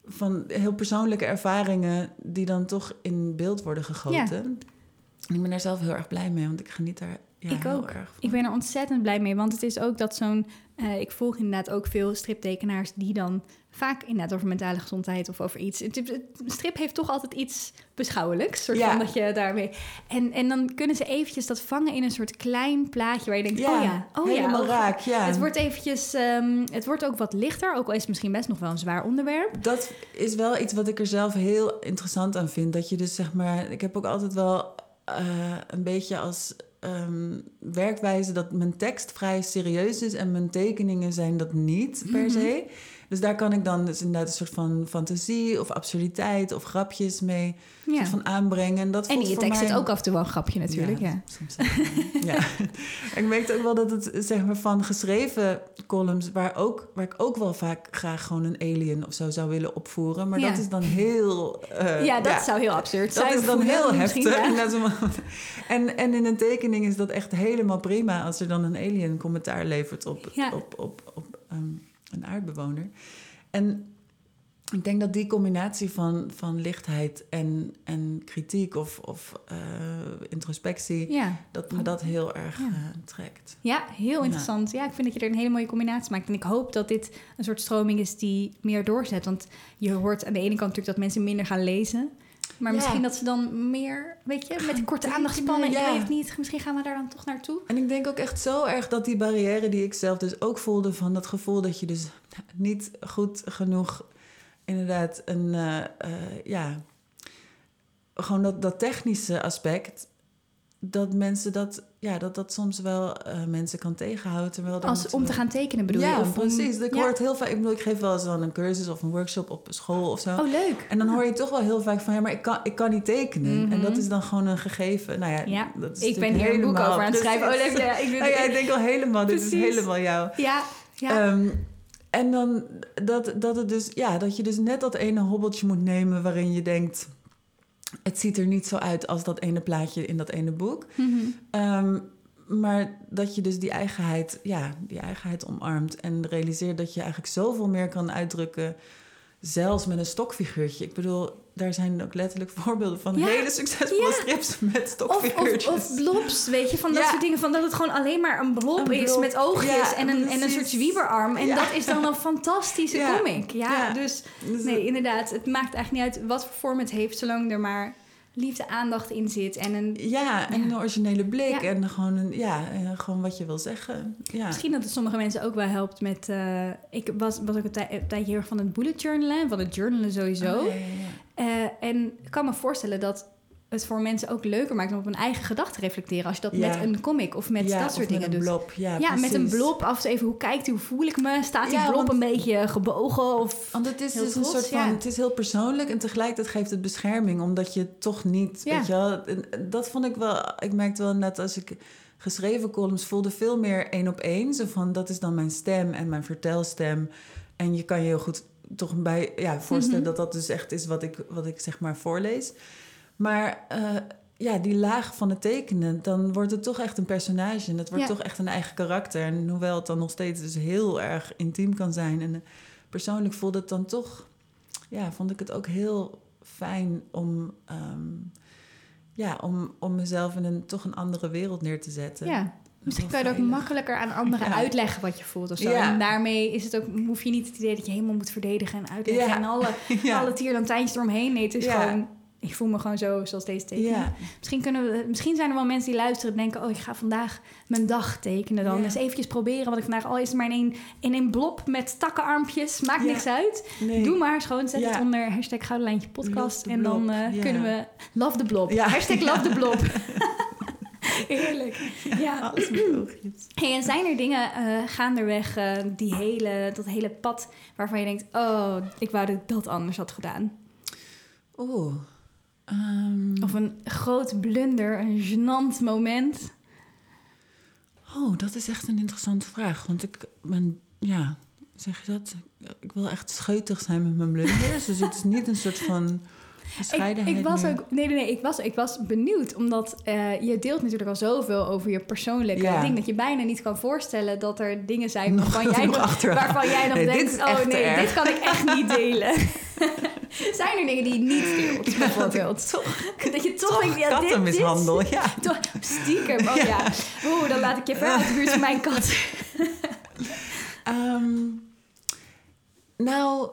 van heel persoonlijke ervaringen die dan toch in beeld worden gegoten. Ja. Ik ben daar zelf heel erg blij mee, want ik geniet daar ja, ik ook. Ik ben er ontzettend blij mee, want het is ook dat zo'n. Uh, ik volg inderdaad ook veel striptekenaars die dan vaak inderdaad over mentale gezondheid of over iets. Het, strip heeft toch altijd iets beschouwelijks, soort ja. van dat je daarmee. En, en dan kunnen ze eventjes dat vangen in een soort klein plaatje waar je denkt: ja, oh ja, oh helemaal ja, raak. Ja. Het wordt eventjes, um, het wordt ook wat lichter, ook al is het misschien best nog wel een zwaar onderwerp. Dat is wel iets wat ik er zelf heel interessant aan vind. Dat je dus zeg maar, ik heb ook altijd wel uh, een beetje als um, werkwijze dat mijn tekst vrij serieus is en mijn tekeningen zijn dat niet per mhm. se. Dus daar kan ik dan dus inderdaad een soort van fantasie of absurditeit of grapjes mee ja. van aanbrengen. En, dat en in je tekst zit ook af en toe wel een grapje natuurlijk. Ja, ja. ja. ik merkte ook wel dat het zeg maar van geschreven columns, waar, ook, waar ik ook wel vaak graag gewoon een alien of zo zou willen opvoeren. Maar dat is dan heel. Uh, ja, dat zou heel absurd zijn. Dat is dan heel heftig. en, en in een tekening is dat echt helemaal prima als er dan een alien commentaar levert op, op, op, op, ehm, een aardbewoner. En ik denk dat die combinatie van, van lichtheid en, en kritiek of, of uh, introspectie, ja. dat me dat heel erg uh, trekt. Ja, heel interessant. Ja. ik vind dat je er een hele mooie combinatie maakt. En ik hoop dat dit een soort stroming is die meer doorzet. Want je hoort aan de ene kant natuurlijk dat mensen minder gaan lezen. Maar misschien dat ze dan meer, weet je, met een korte aandachtspannen. Ja. Ik weet niet, misschien gaan we daar dan toch naartoe. En ik denk ook echt zo erg dat die barrière die ik zelf dus ook voelde... van dat gevoel dat je dus niet goed genoeg inderdaad een, uh, ja, gewoon dat, dat technische aspect, dat mensen dat, ja, dat dat soms wel uh, mensen kan tegenhouden. Terwijl Als, om te gaan tekenen bedoel ja, je? Of precies. ik hoor het heel vaak. Ik bedoel, ik geef wel eens dan een cursus of een workshop op school of zo. Oh, leuk. En dan hoor je toch wel heel vaak van, ja, maar ik kan, ik kan niet tekenen. En dat mhm. is dan gewoon een gegeven. Nou ja, ja. Dat is ik ben hier een boek over aan het schrijven. Oh, leuk. Ja, ik, nou ja, ik denk al helemaal, dit is helemaal jou. Ja, ja. Um, en dan dat, dat, het dus, ja, dat je dus net dat ene hobbeltje moet nemen waarin je denkt. Het ziet er niet zo uit als dat ene plaatje in dat ene boek. Mhm. Ehm, maar dat je dus die eigenheid, ja, die eigenheid omarmt en realiseert dat je eigenlijk zoveel meer kan uitdrukken, zelfs met een stokfiguurtje. Ik bedoel, daar zijn ook letterlijk voorbeelden van hele succesvolle strips met stokfiguurtjes. Of, of, blobs, weet je, van dat soort dingen. Van dat het gewoon alleen maar een blob, is met oogjes en, een, en een soort zwieberarm. En dat is dan een fantastische comic. Ja, dus, dus nee, inderdaad. Het maakt eigenlijk niet uit wat voor vorm het heeft, zolang er maar liefde, aandacht in zit. En een, ja, en een originele blik. En gewoon, een, ja, gewoon wat je wil zeggen. Ja. Misschien dat het sommige mensen ook wel helpt met... Uh, ik was, was ook een, tij, een tijdje heel van het bullet journalen. Van het journalen sowieso. Oh, uh, en ik kan me voorstellen dat het voor mensen ook leuker maakt om op hun eigen gedachten te reflecteren. Als je dat met een comic of met dat soort dingen doet. Blob. Ja, ja met een blob. Af en even, hoe kijkt hij, hoe voel ik me? Staat die blob een beetje gebogen? Of want het is dus een soort van, het is heel persoonlijk en tegelijkertijd geeft het bescherming, omdat je toch niet, weet je wel, dat vond ik wel, ik merkte wel net als ik geschreven columns voelde veel meer één op één. Zo van, dat is dan mijn stem en mijn vertelstem. En je kan je heel goed toch bij ja, voorstellen mhm. dat dat dus echt is wat ik, wat ik zeg maar voorlees. Maar uh, ja, die laag van het tekenen, dan wordt het toch echt een personage. En het wordt toch echt een eigen karakter. En hoewel het dan nog steeds dus heel erg intiem kan zijn. En persoonlijk voelde het dan toch, ja, vond ik het ook heel fijn om, um, ja, om, om mezelf in een toch een andere wereld neer te zetten. Ja. Misschien kan je het ook makkelijker aan anderen uitleggen wat je voelt of zo. En daarmee is het ook, hoef je niet het idee dat je helemaal moet verdedigen en uitleggen. En alle, alle tierlantijntjes eromheen. Nee, het is gewoon ik voel me gewoon zo zoals deze tekenen. Misschien, kunnen we, misschien zijn er wel mensen die luisteren en denken... oh, ik ga vandaag mijn dag tekenen dan. Ja. Eens eventjes proberen wat ik vandaag... al is het maar in een, in een blob met takkenarmpjes. Maakt niks uit. Doe maar gewoon. Zet het onder hashtag Gouden Lijntje podcast. En dan uh, kunnen we... Love the blob. Hashtag love the blob. Heerlijk. Ja. Alles hey, en zijn er dingen uh, gaandeweg, uh, die hele, dat hele pad... waarvan je denkt... oh, ik wou dat ik dat anders had gedaan? Oeh... Um, of een groot blunder, een gênant moment? Oh, dat is echt een interessante vraag. Want ik ben, ja, zeg je dat? Ik wil echt scheutig zijn met mijn blunders. dus het is niet een soort van ik, ik, was ook, nee, nee, nee, ik was, ik was benieuwd, omdat uh, je deelt natuurlijk al zoveel over je persoonlijke ja. ding, dat je bijna niet kan voorstellen dat er dingen zijn waarvan jij nog, waarvan jij nog denkt, oh nee, dit kan ik echt niet delen. zijn er dingen die je niet deelt, bijvoorbeeld? toch, dat je toch, toch denkt, ja, kattenmishandel, dit, ja. Toch, stiekem, oh ja. Oeh, dan laat ik je ver uit de buurt van mijn kat. um, nou,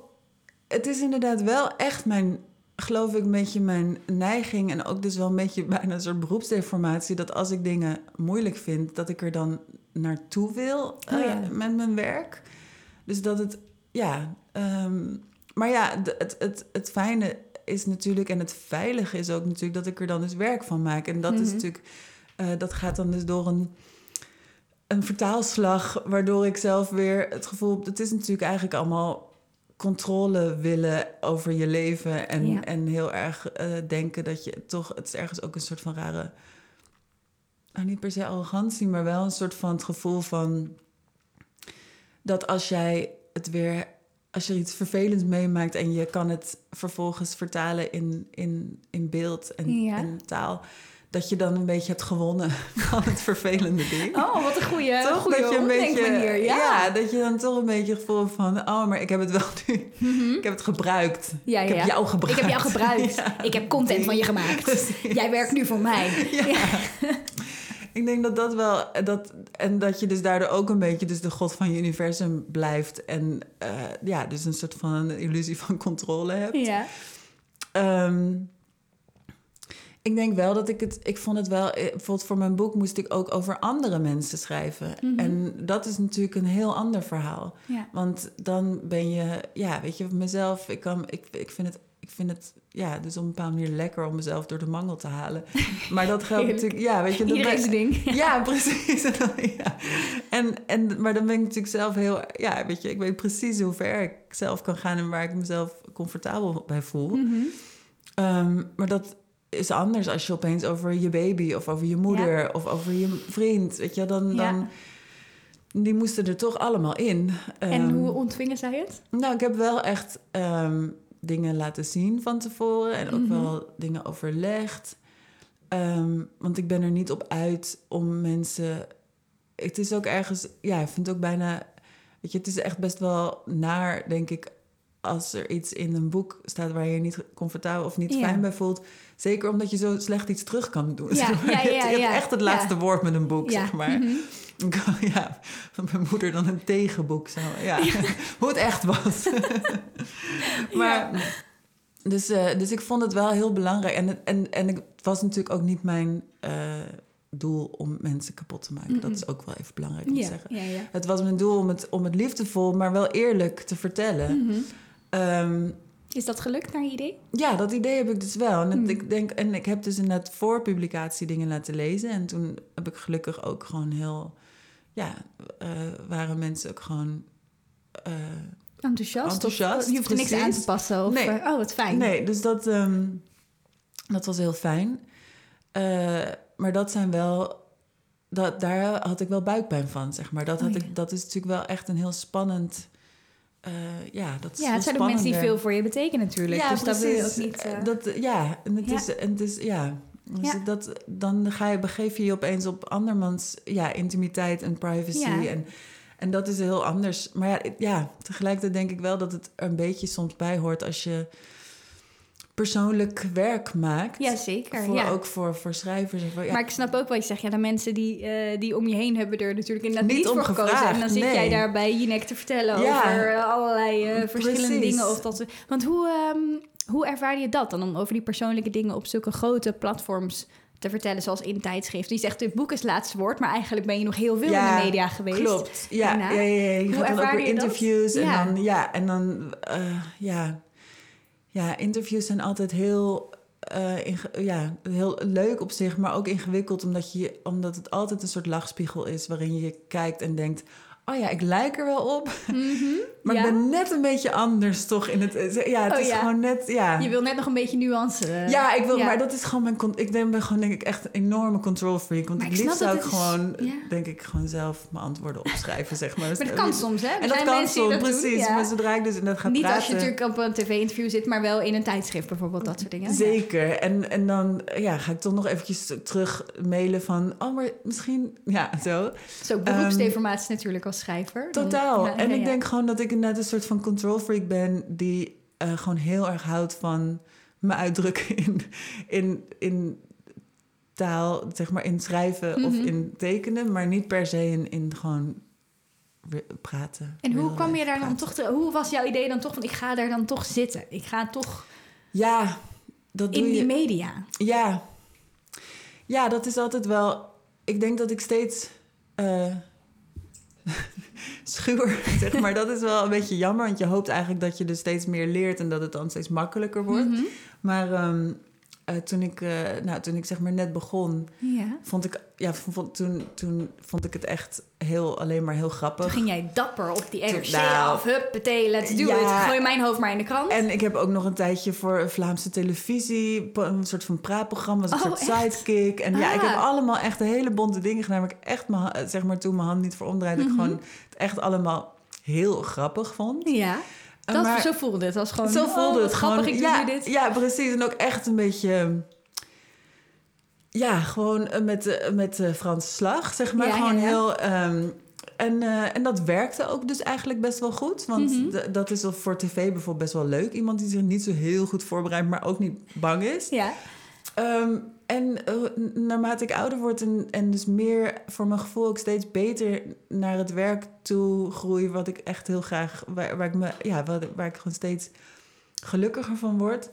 het is inderdaad wel echt mijn geloof ik een beetje mijn neiging en ook dus wel een beetje bijna een soort beroepsdeformatie dat als ik dingen moeilijk vind, dat ik er dan naartoe wil oh, ja. Eh, met mijn werk. Dus dat het, ja, ehm, maar ja, het, het, het fijne is natuurlijk en het veilige is ook natuurlijk dat ik er dan dus werk van maak. En dat is mhm. natuurlijk, uh, dat gaat dan dus door een, een vertaalslag, waardoor ik zelf weer het gevoel, het is natuurlijk eigenlijk allemaal controle willen over je leven. En, en heel erg uh, denken dat je toch... Het is ergens ook een soort van rare... Nou, niet per se arrogantie, maar wel een soort van het gevoel van... Dat als jij het weer... Als je iets vervelends meemaakt en je kan het vervolgens vertalen in, in, in beeld en, ja. en taal dat je dan een beetje hebt gewonnen van het vervelende ding. Oh, wat een goede, toch goede dat je een beetje, manier. Ja. ja. dat je dan toch een beetje het gevoel van... oh, maar ik heb het wel nu. Mhm. Ik heb het gebruikt. Ja, ik heb jou gebruikt. Ik heb jou gebruikt. Ik heb content van je gemaakt. Jij werkt nu voor mij. Ik denk dat dat wel... Dat, en dat je dus daardoor ook een beetje dus de god van je universum blijft. En uh, ja, dus een soort van een illusie van controle hebt. Ja. Um, ik denk wel dat ik het. Ik vond het wel. Eh, bijvoorbeeld voor mijn boek moest ik ook over andere mensen schrijven. Mhm. En dat is natuurlijk een heel ander verhaal. Ja. Want dan ben je. Ja, weet je, mezelf. Ik, kan, ik, ik vind het. Ik vind het, ja, dus op een bepaalde manier lekker om mezelf door de mangel te halen. Maar dat geldt natuurlijk, ja, weet je. Iedereen's ding. Ja, precies. ja. En, en, maar dan ben ik natuurlijk zelf heel, ja, weet je, ik weet precies hoe ver ik zelf kan gaan en waar ik mezelf comfortabel bij voel. Mhm. Ehm, maar dat, is anders als je opeens over je baby of over je moeder of over je vriend, weet je, dan, dan die moesten er toch allemaal in. En ehm, hoe ontvingen zij het? Nou, ik heb wel echt ehm, dingen laten zien van tevoren en ook mhm. wel dingen overlegd. Ehm, want ik ben er niet op uit om mensen. Het is ook ergens, ja, ik vind het ook bijna. Weet je, het is echt best wel naar, denk ik, als er iets in een boek staat waar je je niet comfortabel of niet fijn bij voelt. Zeker omdat je zo slecht iets terug kan doen. Ja, ja, ja, je hebt echt het laatste woord met een boek, zeg maar. Mhm. Ja, van mijn moeder dan een tegenboek. Zo. Ja, hoe het echt was. maar, dus, uh, dus ik vond het wel heel belangrijk. En, en, en het was natuurlijk ook niet mijn... Uh, doel om mensen kapot te maken. Dat is ook wel even belangrijk om te zeggen. Het was mijn doel om het, om het liefdevol, maar wel eerlijk te vertellen. Mhm. Ehm, is dat gelukt naar je idee? Ja, dat idee heb ik dus wel. En, Hmm. ik denk, en ik heb dus inderdaad voor publicatie dingen laten lezen. En toen heb ik gelukkig ook gewoon heel... Ja, uh, waren mensen ook gewoon... Uh, enthousiast? enthousiast of, je hoeft er niks aan te passen? Of, nee. oh, wat fijn. Nee, dus dat, um, dat was heel fijn. Uh, maar dat zijn wel... Dat, daar had ik wel buikpijn van, zeg maar. Dat, had oh, ja. ik, dat is natuurlijk wel echt een heel spannend uh, ja, dat is ja, het zijn ook mensen die veel voor je betekenen natuurlijk. Ja, dus precies. dat wil je ook niet... Uh... Dat, ja, en het ja. is... En het is ja. Dus Ja. dat, dan ga je, begeef je je opeens op andermans ja, intimiteit en privacy. Ja. En, en dat is heel anders. Maar ja, ja, tegelijkertijd denk ik wel dat het er een beetje soms bij hoort als je persoonlijk werk maakt. Ja, zeker. Voor, ja. Ook voor, voor schrijvers. En voor, ja. Maar ik snap ook wat je zegt. Ja, de mensen die, eh, die om je heen hebben er natuurlijk inderdaad Niet niet, om voor gekozen. En dan zit jij daar bij Jinek te vertellen Ja. over eh, allerlei eh, verschillende Precies. dingen. Of dat, want hoe, ehm, hoe ervaar je dat dan om over die persoonlijke dingen op zulke grote platforms te vertellen, zoals in tijdschrift? Die zegt, het boek is laatste woord, maar eigenlijk ben je nog heel veel Ja, in de media geweest. Klopt. Ja, ja, ja, ja. Je Hoe gaat dan ook ervaar weer je dat? interviews. En Ja. dan, ja, en dan, eh, ja. Ja, interviews zijn altijd heel, eh, inge- ja, heel leuk op zich, maar ook ingewikkeld, omdat, je, omdat het altijd een soort lachspiegel is waarin je kijkt en denkt. Oh ja, ik lijk er wel op. Mhm. Maar ja? ik ben net een beetje anders toch in het... Ja, het Oh, is ja. gewoon net... Ja. Je wil net nog een beetje nuance. eh. Ja, ik wil, maar dat is gewoon mijn. Ik denk, ben gewoon denk ik echt een enorme control freak. Want Maar het ik liefst zou dat ik is- gewoon, denk ik, gewoon zelf mijn antwoorden opschrijven, zeg maar. Maar dat kan soms, hè? Er En dat kan soms, dat precies. Maar zodra ik dus inderdaad ga Niet praten... als je natuurlijk op een tv-interview zit, maar wel in een tijdschrift bijvoorbeeld, dat soort dingen. Zeker. En, en dan ja, ga ik toch nog eventjes terug mailen van... Oh, maar misschien... Ja, zo. Zo beroepsdeformatie natuurlijk als schrijver. Totaal. en ik denk gewoon dat ik net een soort van control freak ben... die eh, gewoon heel erg houdt van me uitdrukken in, in, in taal, zeg maar in schrijven of Mhm. in tekenen... maar niet per se in, in gewoon praten. En hoe kwam je daar dan toch... Te, hoe was jouw idee dan toch van, ik ga daar dan toch zitten? Ik ga toch Ja, dat doe in je... die media. Ja. Ja, dat is altijd wel... Ik denk dat ik steeds... eh schuwer, zeg maar. Dat is wel een beetje jammer, want je hoopt eigenlijk dat je dus steeds meer leert... en dat het dan steeds makkelijker wordt. Mhm. Maar, ehm, uh, toen, ik, uh, nou, toen ik zeg maar net begon, ja. vond ik, ja, vond, toen, toen vond ik het echt heel, alleen maar heel grappig. Toen ging jij dapper op die NRC nou, af, huppatee, let's do ja, it. Gooi mijn hoofd maar in de krant. En ik heb ook nog een tijdje voor Vlaamse televisie, een soort van praatprogramma, een oh, soort sidekick. En ja, ik heb ah. allemaal echt hele bonte dingen gedaan, waar ik echt, mijn, zeg maar, toen mijn hand niet voor omdraaide, ik mhm. gewoon het echt allemaal heel grappig vond. Ja. Dat, maar, zo voelde het. als gewoon, zo voelde oh, het grappig, gewoon, ik ja, dit. Ja, precies. En ook echt een beetje... Ja, gewoon met, met de Franse slag, zeg maar. gewoon heel... Um, en, uh, en dat werkte ook dus eigenlijk best wel goed. Want mm -hmm. dat is voor tv bijvoorbeeld best wel leuk. Iemand die zich niet zo heel goed voorbereidt, maar ook niet bang is. Ja. Um, en uh, naarmate ik ouder word en, en dus meer voor mijn gevoel ook steeds beter naar het werk toe groei, wat ik echt heel graag, waar, waar ik me, ja, waar, waar ik gewoon steeds gelukkiger van word,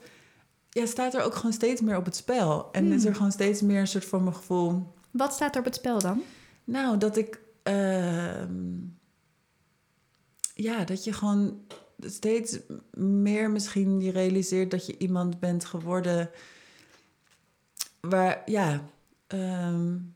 ja, staat er ook gewoon steeds meer op het spel. En is er hmm. gewoon steeds meer een soort van mijn gevoel. Wat staat er op het spel dan? Nou, dat ik, uh, ja, dat je gewoon steeds meer misschien je realiseert dat je iemand bent geworden waar, ja, um,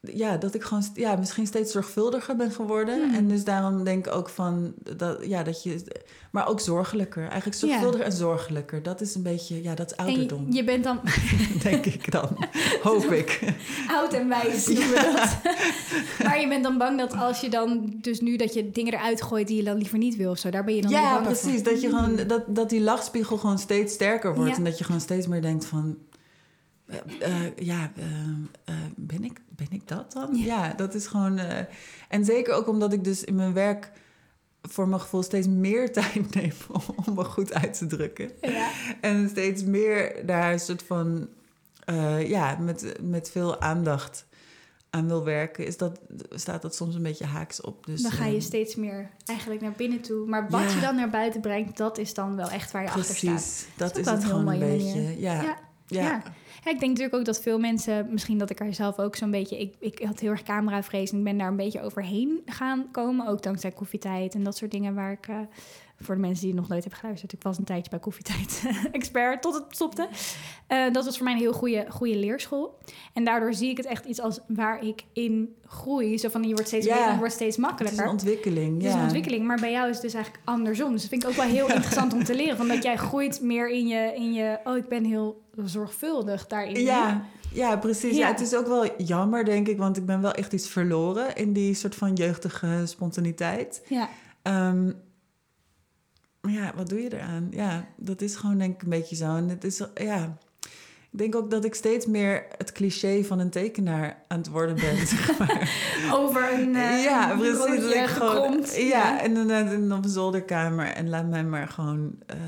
ja, dat ik gewoon ja, misschien steeds zorgvuldiger ben geworden. Hmm. En dus daarom denk ik ook van dat, ja, dat je. Maar ook zorgelijker. Eigenlijk zorgvuldiger en zorgelijker. Dat is een beetje, ja, dat is ouderdom. Je bent dan. denk ik dan. Hoop ik. Oud en wijs noemen we dat. maar je bent dan bang dat als je dan, dus nu dat je dingen eruit gooit die je dan liever niet wil of zo, daar ben je dan Ja, precies. Dat je gewoon, dat, dat die lachspiegel gewoon steeds sterker wordt. En dat je gewoon steeds meer denkt van uh, ja, uh, ben, ik, ben ik dat dan? Ja, dat is gewoon. en zeker ook omdat ik dus in mijn werk voor mijn gevoel steeds meer tijd neem om, me goed uit te drukken. Ja. En steeds meer daar een soort van. ja, met, met veel aandacht aan wil werken, is dat, staat dat soms een beetje haaks op. Dus, dan ga je steeds meer eigenlijk naar binnen toe. Maar wat je dan naar buiten brengt, dat is dan wel echt waar je achter staat. Precies, dat, is, het gewoon een beetje. ja. ja. Ja, ik denk natuurlijk ook dat veel mensen, misschien dat ik er zelf ook zo'n beetje, ik, ik had heel erg cameravrees en ik ben daar een beetje overheen gaan komen. Ook dankzij koffietijd en dat soort dingen waar ik, uh, voor de mensen die het nog nooit hebben geluisterd, ik was een tijdje bij koffietijd expert tot het stopte. Uh, dat was voor mij een heel goede, goede leerschool. En daardoor zie ik het echt iets als waar ik in groei. Zo van je wordt steeds beter, je wordt steeds makkelijker. Het is een ontwikkeling. Het is een ontwikkeling, maar bij jou is het dus eigenlijk andersom. Dus dat vind ik ook wel heel interessant om te leren. Van dat jij groeit meer in je, in je, oh ik ben heel zorgvuldig daarin. Ja, ja precies. Ja. het is ook wel jammer, denk ik, want ik ben wel echt iets verloren in die soort van jeugdige spontaniteit. Ja. Um, maar ja, wat doe je eraan? Ja, dat is gewoon denk ik een beetje zo. En het is, ja, ik denk ook dat ik steeds meer het cliché van een tekenaar aan het worden ben, zeg maar. Over een uh, Ja, precies. Ik gewoon, ja, en dan op een zolderkamer en laat mij maar gewoon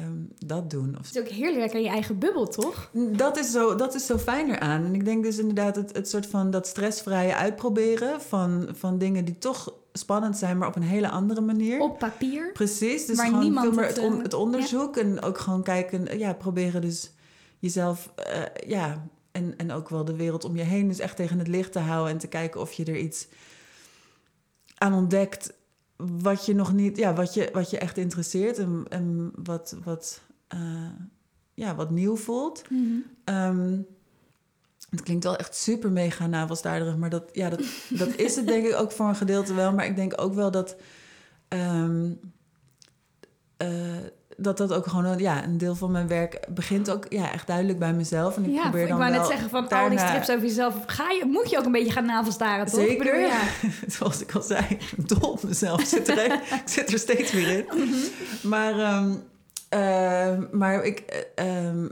um, dat doen. Of... Het is ook heerlijk in je eigen bubbel, toch? Dat is zo, dat is zo fijner aan. En ik denk dus inderdaad het, het soort van dat stressvrije uitproberen van, van dingen die toch spannend zijn, maar op een hele andere manier. Op papier. Precies. Dus gewoon niemand veel meer het, het, het onderzoek en ook gewoon kijken, ja, proberen dus jezelf, uh, ja, en, en ook wel de wereld om je heen, dus echt tegen het licht te houden en te kijken of je er iets aan ontdekt wat je nog niet, ja, wat je, wat je echt interesseert en, en wat, wat, uh, ja, wat nieuw voelt. Mm -hmm. Het klinkt wel echt super mega navelstaarderig, maar dat, ja, dat, dat is het denk ik ook voor een gedeelte wel. Maar ik denk ook wel dat um, uh, dat dat ook gewoon ja, een deel van mijn werk begint ook ja, echt duidelijk bij mezelf. En ik ja, probeer dan ik wou net zeggen van al die strips over jezelf, ga je, moet je ook een beetje gaan navelstaren, toch? Zeker, ja. Zoals ik al zei, dol op mezelf. Ik zit er, ik zit er steeds weer in. Mhm. Maar, um, uh, maar ik... Uh,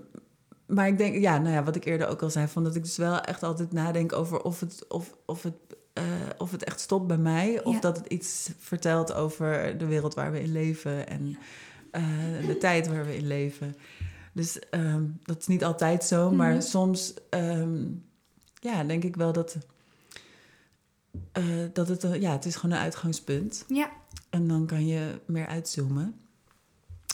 maar ik denk, ja, nou ja, wat ik eerder ook al zei, van dat ik dus wel echt altijd nadenk over of het, of, of het, uh, of het echt stopt bij mij, of dat het iets vertelt over de wereld waar we in leven en uh, de tijd waar we in leven. Dus um, dat is niet altijd zo, maar mm -hmm. soms um, ja, denk ik wel dat, uh, dat het, ja, het is gewoon een uitgangspunt. Ja. En dan kan je meer uitzoomen.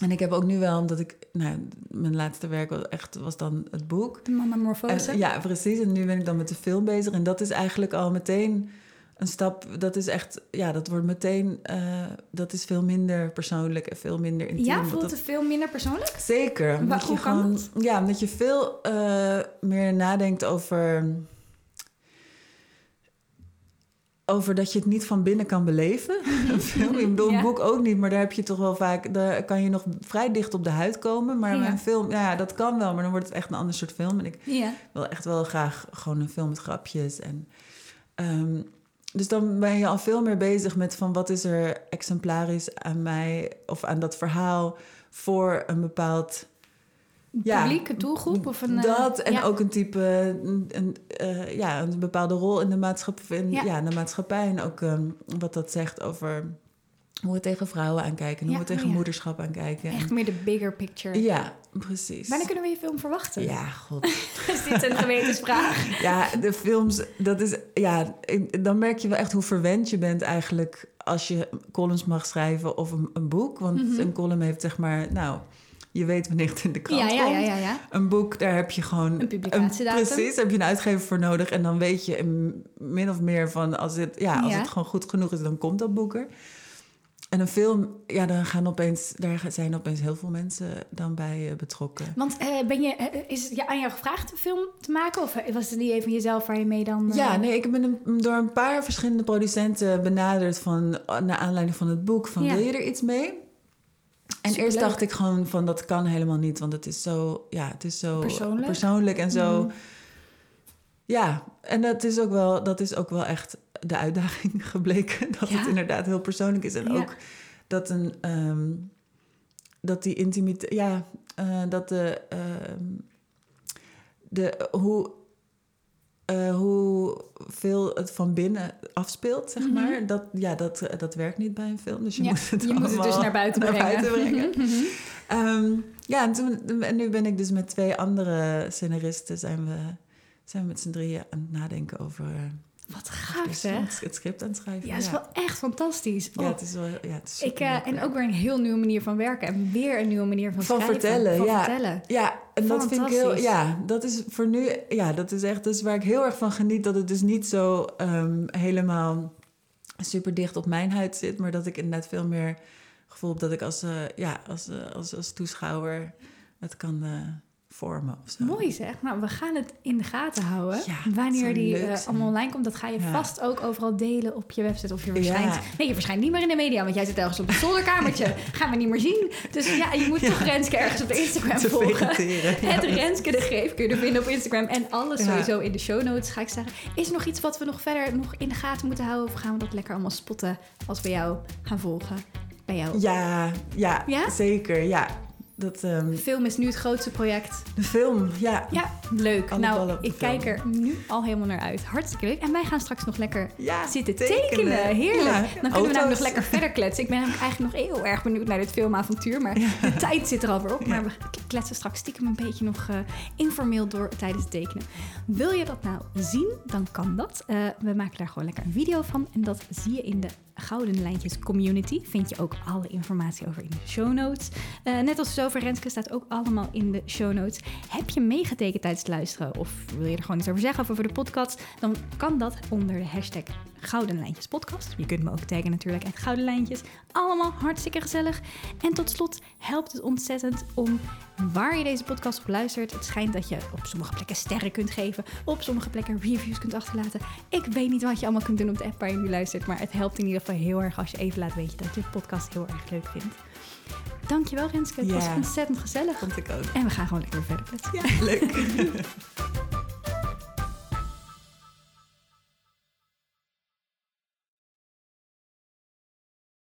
En ik heb ook nu wel, omdat ik, nou, mijn laatste werk was echt was dan het boek. De Mama Morfose. En, ja, precies. En nu ben ik dan met de film bezig. En dat is eigenlijk al meteen een stap, dat is echt, ja, dat wordt meteen, uh, dat is veel minder persoonlijk en veel minder intiem. Ja, voelt het veel minder persoonlijk? Zeker. Omdat je gewoon, Ja, omdat je veel uh, meer nadenkt over over dat je het niet van binnen kan beleven. film, ik bedoel, een boek ook niet, maar daar heb je toch wel vaak... daar kan je nog vrij dicht op de huid komen. Maar ja. een film, ja, dat kan wel, maar dan wordt het echt een ander soort film. En ik ja. wil echt wel graag gewoon een film met grapjes. En, um, dus dan ben je al veel meer bezig met van wat is er exemplarisch aan mij... of aan dat verhaal voor een bepaald publiek, een doelgroep? Of een, eh, dat, en ook een type, een, een uh, ja, een bepaalde rol in de, maatschappij, in, ja. in de maatschappij. En ook um, wat dat zegt over hoe we tegen vrouwen aankijken, hoe we tegen moederschap aankijken. Echt meer de bigger picture. Ja, precies. Wanneer kunnen we je film verwachten? Ja, god. is dit een gewetensvraag? ja, de films, dat is, ja, dan merk je wel echt hoe verwend je bent eigenlijk als je columns mag schrijven of een, een boek. Want mm -hmm. een column heeft zeg maar, nou je weet wanneer het in de krant ja, komt. Ja, ja, een boek, daar heb je gewoon... Een publicatiedatum. precies, heb je een uitgever voor nodig. En dan weet je min of meer van... als het, ja, als het gewoon goed genoeg is, dan komt dat boek er. En een film, ja, dan gaan opeens, daar zijn opeens heel veel mensen dan bij uh, betrokken. Want uh, ben je, uh, is het aan jou gevraagd een film te maken? Of was het niet even jezelf waar je mee dan... Ja, nee, ik ben een, door een paar verschillende producenten benaderd van... naar aanleiding van het boek, van ja. wil je er iets mee? En eerst dacht ik gewoon van dat kan helemaal niet, want het is zo, ja, het is zo persoonlijk, persoonlijk en zo. Mm. Ja, en dat is ook wel, dat is ook wel echt de uitdaging gebleken dat het inderdaad heel persoonlijk is en ja. ook dat een um, dat die intimiteit, ja, uh, dat de uh, de hoe uh, hoeveel het van binnen afspeelt, zeg maar. Mm -hmm. dat, ja, dat, dat werkt niet bij een film. Dus je ja, moet het, je moet het dus naar buiten naar brengen. Buiten brengen. mm -hmm. um, ja, en, toen, en nu ben ik dus met twee andere scenaristen... zijn we, zijn we met z'n drieën aan het nadenken over... Wat gaaf, hè? Het script aan het schrijven. Ja, het is wel echt fantastisch. Oh. Ja, het is wel... Ja, het is ik, uh, en ook weer een heel nieuwe manier van werken. En weer een nieuwe manier van, van schrijven. Vertellen, van ja. vertellen. Ja, en dat vind ik heel... Ja, dat is voor nu... Ja, dat is echt... Dat is waar ik heel erg van geniet. Dat het dus niet zo um, helemaal super dicht op mijn huid zit. Maar dat ik inderdaad veel meer gevoel heb dat ik als, uh, ja, als, uh, als, als toeschouwer het kan... Vormen of zo. Mooi zeg. Nou, we gaan het in de gaten houden. Ja, Wanneer die uh, allemaal online komt, dat ga je ja. vast ook overal delen op je website. Of je verschijnt... Ja. Nee, je verschijnt niet meer in de media, want jij zit ergens op het zolderkamertje. gaan we niet meer zien. Dus ja, je moet toch Renske ergens op de Instagram Te volgen. Het Renske de Greef kun je vinden op Instagram. En alles sowieso in de show notes, ga ik zeggen. Is er nog iets wat we nog verder nog in de gaten moeten houden? Of gaan we dat lekker allemaal spotten als we jou gaan volgen? Bij jou? Ja, ja, ja? zeker. Ja, dat, um... De film is nu het grootste project. De film, ja. Ja, leuk. Alle nou, ik kijk er nu al helemaal naar uit. Hartstikke leuk. En wij gaan straks nog lekker ja, zitten tekenen. tekenen. Heerlijk. Ja. Dan kunnen Auto's. we nou nog lekker verder kletsen. Ik ben eigenlijk nog heel erg benieuwd naar dit filmavontuur. Maar ja. de tijd zit er alweer op. Maar we kletsen straks stiekem een beetje nog uh, informeel door tijdens het tekenen. Wil je dat nou zien, dan kan dat. Uh, we maken daar gewoon lekker een video van. En dat zie je in de Gouden Lijntjes Community. Vind je ook alle informatie over in de show notes. Uh, net als over Renske staat ook allemaal in de show notes. Heb je meegetekend tijdens het luisteren of wil je er gewoon iets over zeggen of over de podcast? Dan kan dat onder de hashtag Gouden Lijntjes Podcast. Je kunt me ook taggen natuurlijk. En Gouden Lijntjes. Allemaal hartstikke gezellig. En tot slot helpt het ontzettend om waar je deze podcast op luistert. Het schijnt dat je op sommige plekken sterren kunt geven. Op sommige plekken reviews kunt achterlaten. Ik weet niet wat je allemaal kunt doen op de app waar je nu luistert. Maar het helpt in ieder geval heel erg als je even laat weten dat je de podcast heel erg leuk vindt. Dankjewel Renske. Het Ja. was ontzettend gezellig. Vond ik ook. En we gaan gewoon lekker verder. Ja, leuk.